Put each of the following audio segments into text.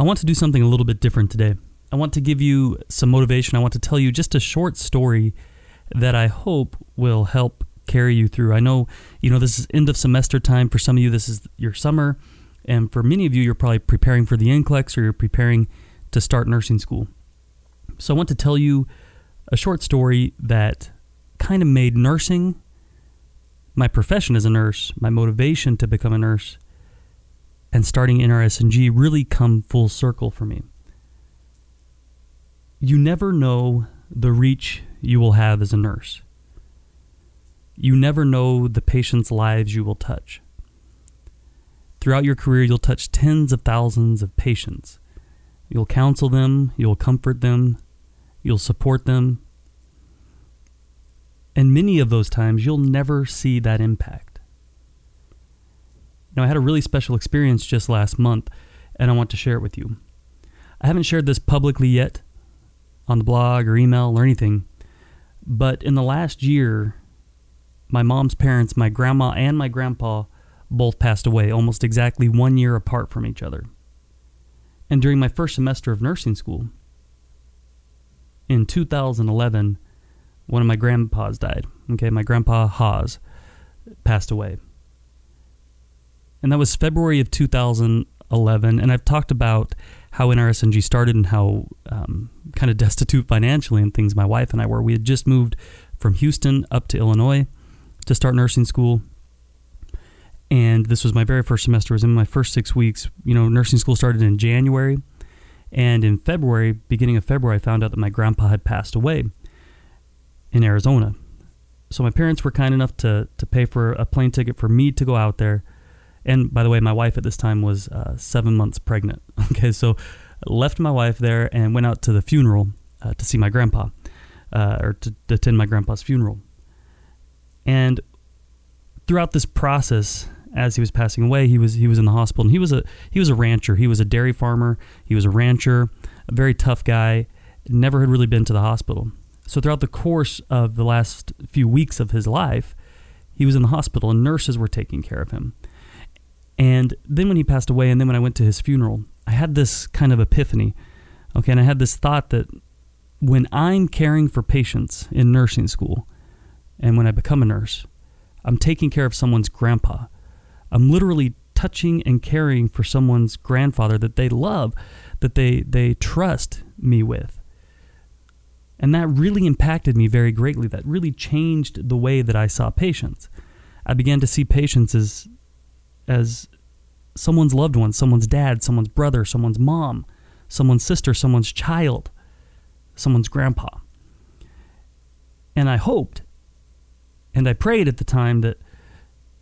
I want to do something a little bit different today. I want to give you some motivation. I want to tell you just a short story that I hope will help carry you through. I know, you know, this is end of semester time. For some of you, this is your summer. And for many of you, you're probably preparing for the NCLEX or you're preparing to start nursing school. So I want to tell you a short story that kind of made nursing, my profession as a nurse, my motivation to become a nurse, and starting NRSNG really come full circle for me. You never know the reach you will have as a nurse. You never know the patients' lives you will touch. Throughout your career, you'll touch tens of thousands of patients. You'll counsel them, you'll comfort them, you'll support them. And many of those times, you'll never see that impact. Now, I had a really special experience just last month, and I want to share it with you. I haven't shared this publicly yet on the blog or email or anything, but in the last year, my mom's parents, my grandma and my grandpa, both passed away almost exactly one year apart from each other. And during my first semester of nursing school, in 2011, one of my grandpas died. Okay, my grandpa Haas passed away. And that was February of 2011. And I've talked about how NRSNG started and how um, kind of destitute financially and things my wife and I were. We had just moved from Houston up to Illinois to start nursing school. And this was my very first semester. It was in my first six weeks. You know, nursing school started in January. And in February, beginning of February, I found out that my grandpa had passed away in Arizona. So my parents were kind enough to, to pay for a plane ticket for me to go out there. And by the way, my wife at this time was uh, seven months pregnant. Okay, so left my wife there and went out to the funeral uh, to see my grandpa, uh, or to, to attend my grandpa's funeral. And throughout this process, as he was passing away, he was he was in the hospital, and he was a he was a rancher. He was a dairy farmer. He was a rancher, a very tough guy. Never had really been to the hospital. So throughout the course of the last few weeks of his life, he was in the hospital, and nurses were taking care of him. And then when he passed away, and then when I went to his funeral, I had this kind of epiphany. Okay, and I had this thought that when I'm caring for patients in nursing school, and when I become a nurse, I'm taking care of someone's grandpa. I'm literally touching and caring for someone's grandfather that they love, that they, they trust me with. And that really impacted me very greatly. That really changed the way that I saw patients. I began to see patients as, as someone's loved one, someone's dad, someone's brother, someone's mom, someone's sister, someone's child, someone's grandpa. And I hoped and I prayed at the time that,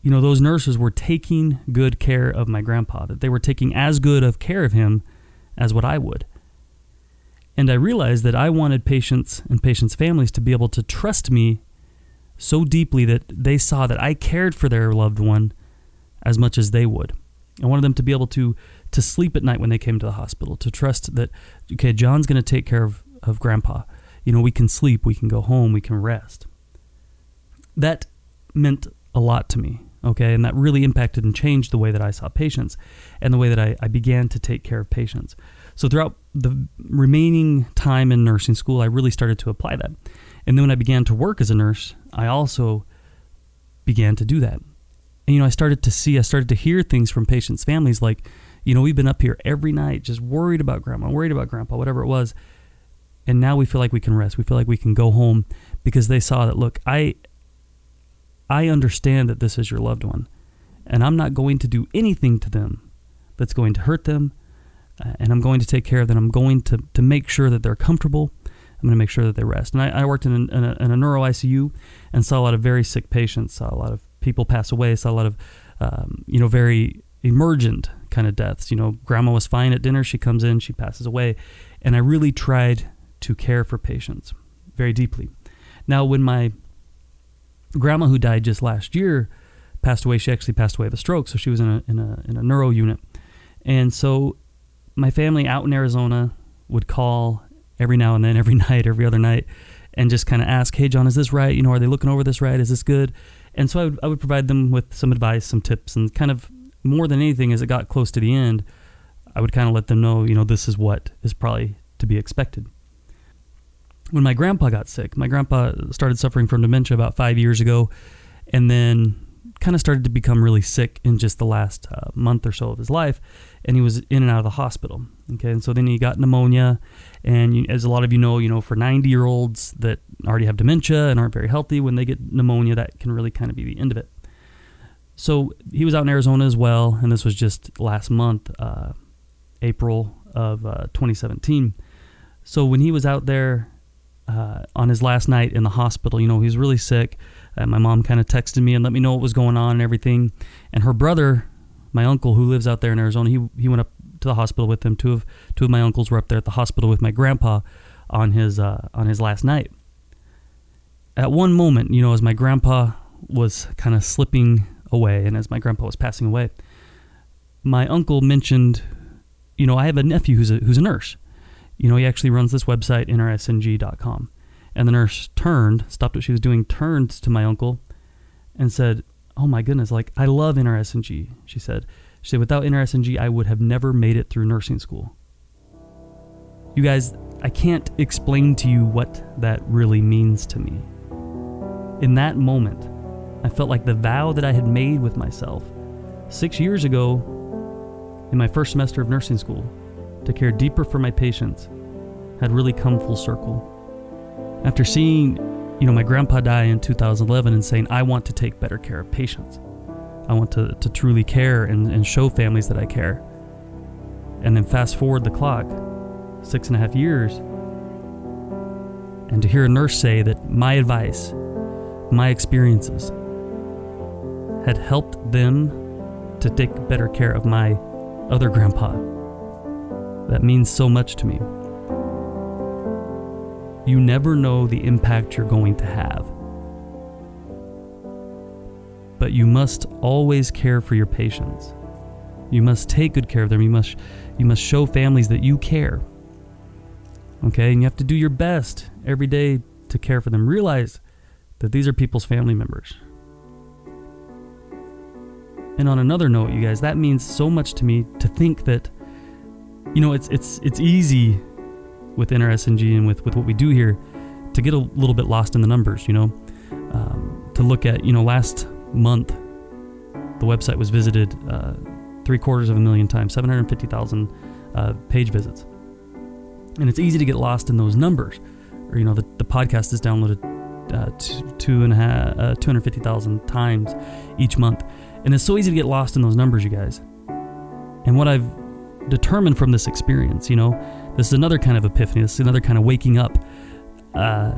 you know, those nurses were taking good care of my grandpa, that they were taking as good of care of him as what I would. And I realized that I wanted patients and patients' families to be able to trust me so deeply that they saw that I cared for their loved one as much as they would. I wanted them to be able to to sleep at night when they came to the hospital, to trust that okay, John's going to take care of of grandpa. You know, we can sleep, we can go home, we can rest that meant a lot to me. Okay, and that really impacted and changed the way that I saw patients and the way that I, I began to take care of patients. So, throughout the remaining time in nursing school, I really started to apply that. And then when I began to work as a nurse, I also began to do that. And, you know, I started to see, I started to hear things from patients' families like, you know, we've been up here every night just worried about grandma, worried about grandpa, whatever it was. And now we feel like we can rest. We feel like we can go home because they saw that, look, I, I understand that this is your loved one, and I'm not going to do anything to them that's going to hurt them, uh, and I'm going to take care of them. I'm going to, to make sure that they're comfortable. I'm going to make sure that they rest. And I, I worked in, in, a, in, a, neuro ICU and saw a lot of very sick patients, saw a lot of people pass away, saw a lot of, um, you know, very emergent kind of deaths. You know, grandma was fine at dinner, she comes in, she passes away. And I really tried to care for patients very deeply. Now, when my grandma who died just last year passed away. She actually passed away of a stroke, so she was in a in a in a neuro unit. And so my family out in Arizona would call every now and then, every night, every other night, and just kind of ask, "Hey, John, is this right? You know, are they looking over this right? Is this good?" And so I would, I would provide them with some advice, some tips, and kind of more than anything, as it got close to the end, I would kind of let them know, you know, this is what is probably to be expected. When my grandpa got sick, my grandpa started suffering from dementia about five years ago, and then kind of started to become really sick in just the last uh, month or so of his life, and he was in and out of the hospital. Okay, and so then he got pneumonia, and you, as a lot of you know, you know, for 90 year olds that already have dementia and aren't very healthy, when they get pneumonia, that can really kind of be the end of it. So he was out in Arizona as well, and this was just last month, uh, April of uh, 2017. So when he was out there uh, on his last night in the hospital, you know, he was really sick. And my mom kind of texted me and let me know what was going on and everything. And her brother, my uncle who lives out there in Arizona, he he went up to the hospital with him. Two of two of my uncles were up there at the hospital with my grandpa on his uh, on his last night. At one moment, you know, as my grandpa was kind of slipping away, and as my grandpa was passing away, my uncle mentioned, you know, I have a nephew who's a who's a nurse. You know, he actually runs this website, nrsng.com. And the nurse turned, stopped what she was doing, turned to my uncle and said, Oh my goodness, like, I love NRSNG. She said, She said, without NRSNG, I would have never made it through nursing school. You guys, I can't explain to you what that really means to me. In that moment, I felt like the vow that I had made with myself six years ago in my first semester of nursing school to care deeper for my patients had really come full circle. After seeing, you know, my grandpa die in 2011 and saying, I want to take better care of patients. I want to, to truly care and, and show families that I care. And then fast forward the clock, six and a half years, and to hear a nurse say that my advice, my experiences, had helped them to take better care of my other grandpa. That means so much to me. You never know the impact you're going to have. But you must always care for your patients. You must take good care of them. You must you must show families that you care. Okay? And you have to do your best every day to care for them. Realize that these are people's family members. And on another note, you guys, that means so much to me to think that you know, it's it's it's easy with NRSNG and with, with what we do here to get a little bit lost in the numbers, you know. Um, to look at, you know, last month, the website was visited uh, three quarters of a million times, 750,000 uh, page visits. And it's easy to get lost in those numbers. Or, you know, the, the podcast is downloaded uh, two, two and a half, uh, 250,000 times each month. And it's so easy to get lost in those numbers, you guys. And what I've determined from this experience, you know, this is another kind of epiphany. This is another kind of waking up. Uh,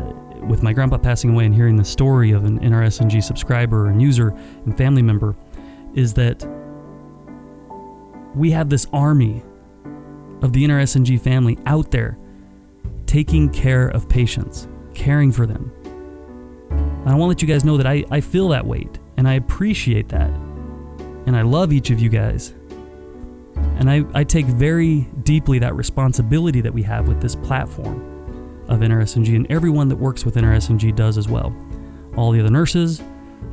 with my grandpa passing away and hearing the story of an NRSNG subscriber and user and family member, is that we have this army of the NRSNG family out there taking care of patients, caring for them. And I want to let you guys know that I, I feel that weight and I appreciate that. And I love each of you guys. And I, I take very deeply that responsibility that we have with this platform of NRSNG, and everyone that works with NRSNG does as well. All the other nurses,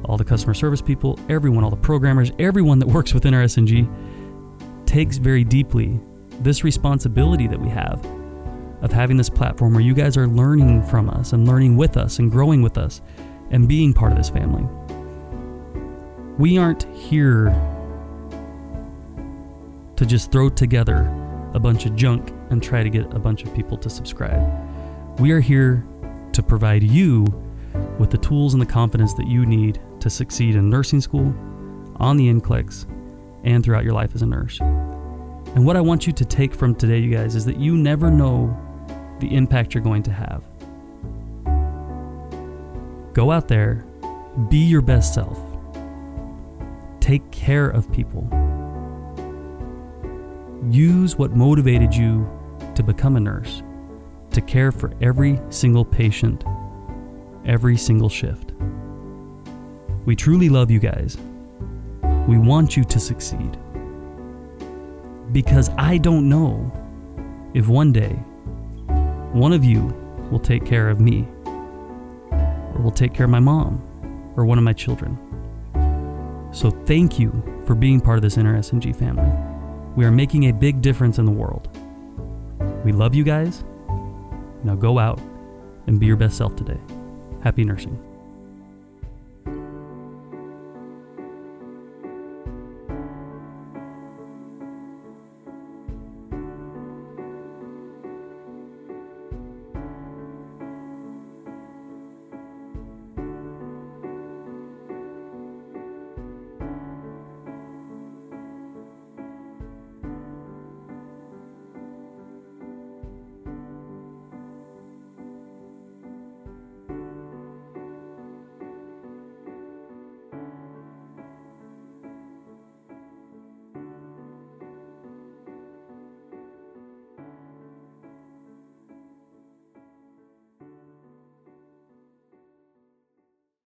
all the customer service people, everyone, all the programmers, everyone that works with NRSNG takes very deeply this responsibility that we have of having this platform where you guys are learning from us and learning with us and growing with us and being part of this family. We aren't here to just throw together a bunch of junk and try to get a bunch of people to subscribe. We are here to provide you with the tools and the confidence that you need to succeed in nursing school, on the NCLEX, and throughout your life as a nurse. And what I want you to take from today, you guys, is that you never know the impact you're going to have. Go out there, be your best self, take care of people Use what motivated you to become a nurse to care for every single patient, every single shift. We truly love you guys. We want you to succeed. Because I don't know if one day one of you will take care of me, or will take care of my mom, or one of my children. So thank you for being part of this NRSNG family. We are making a big difference in the world. We love you guys. Now go out and be your best self today. Happy nursing.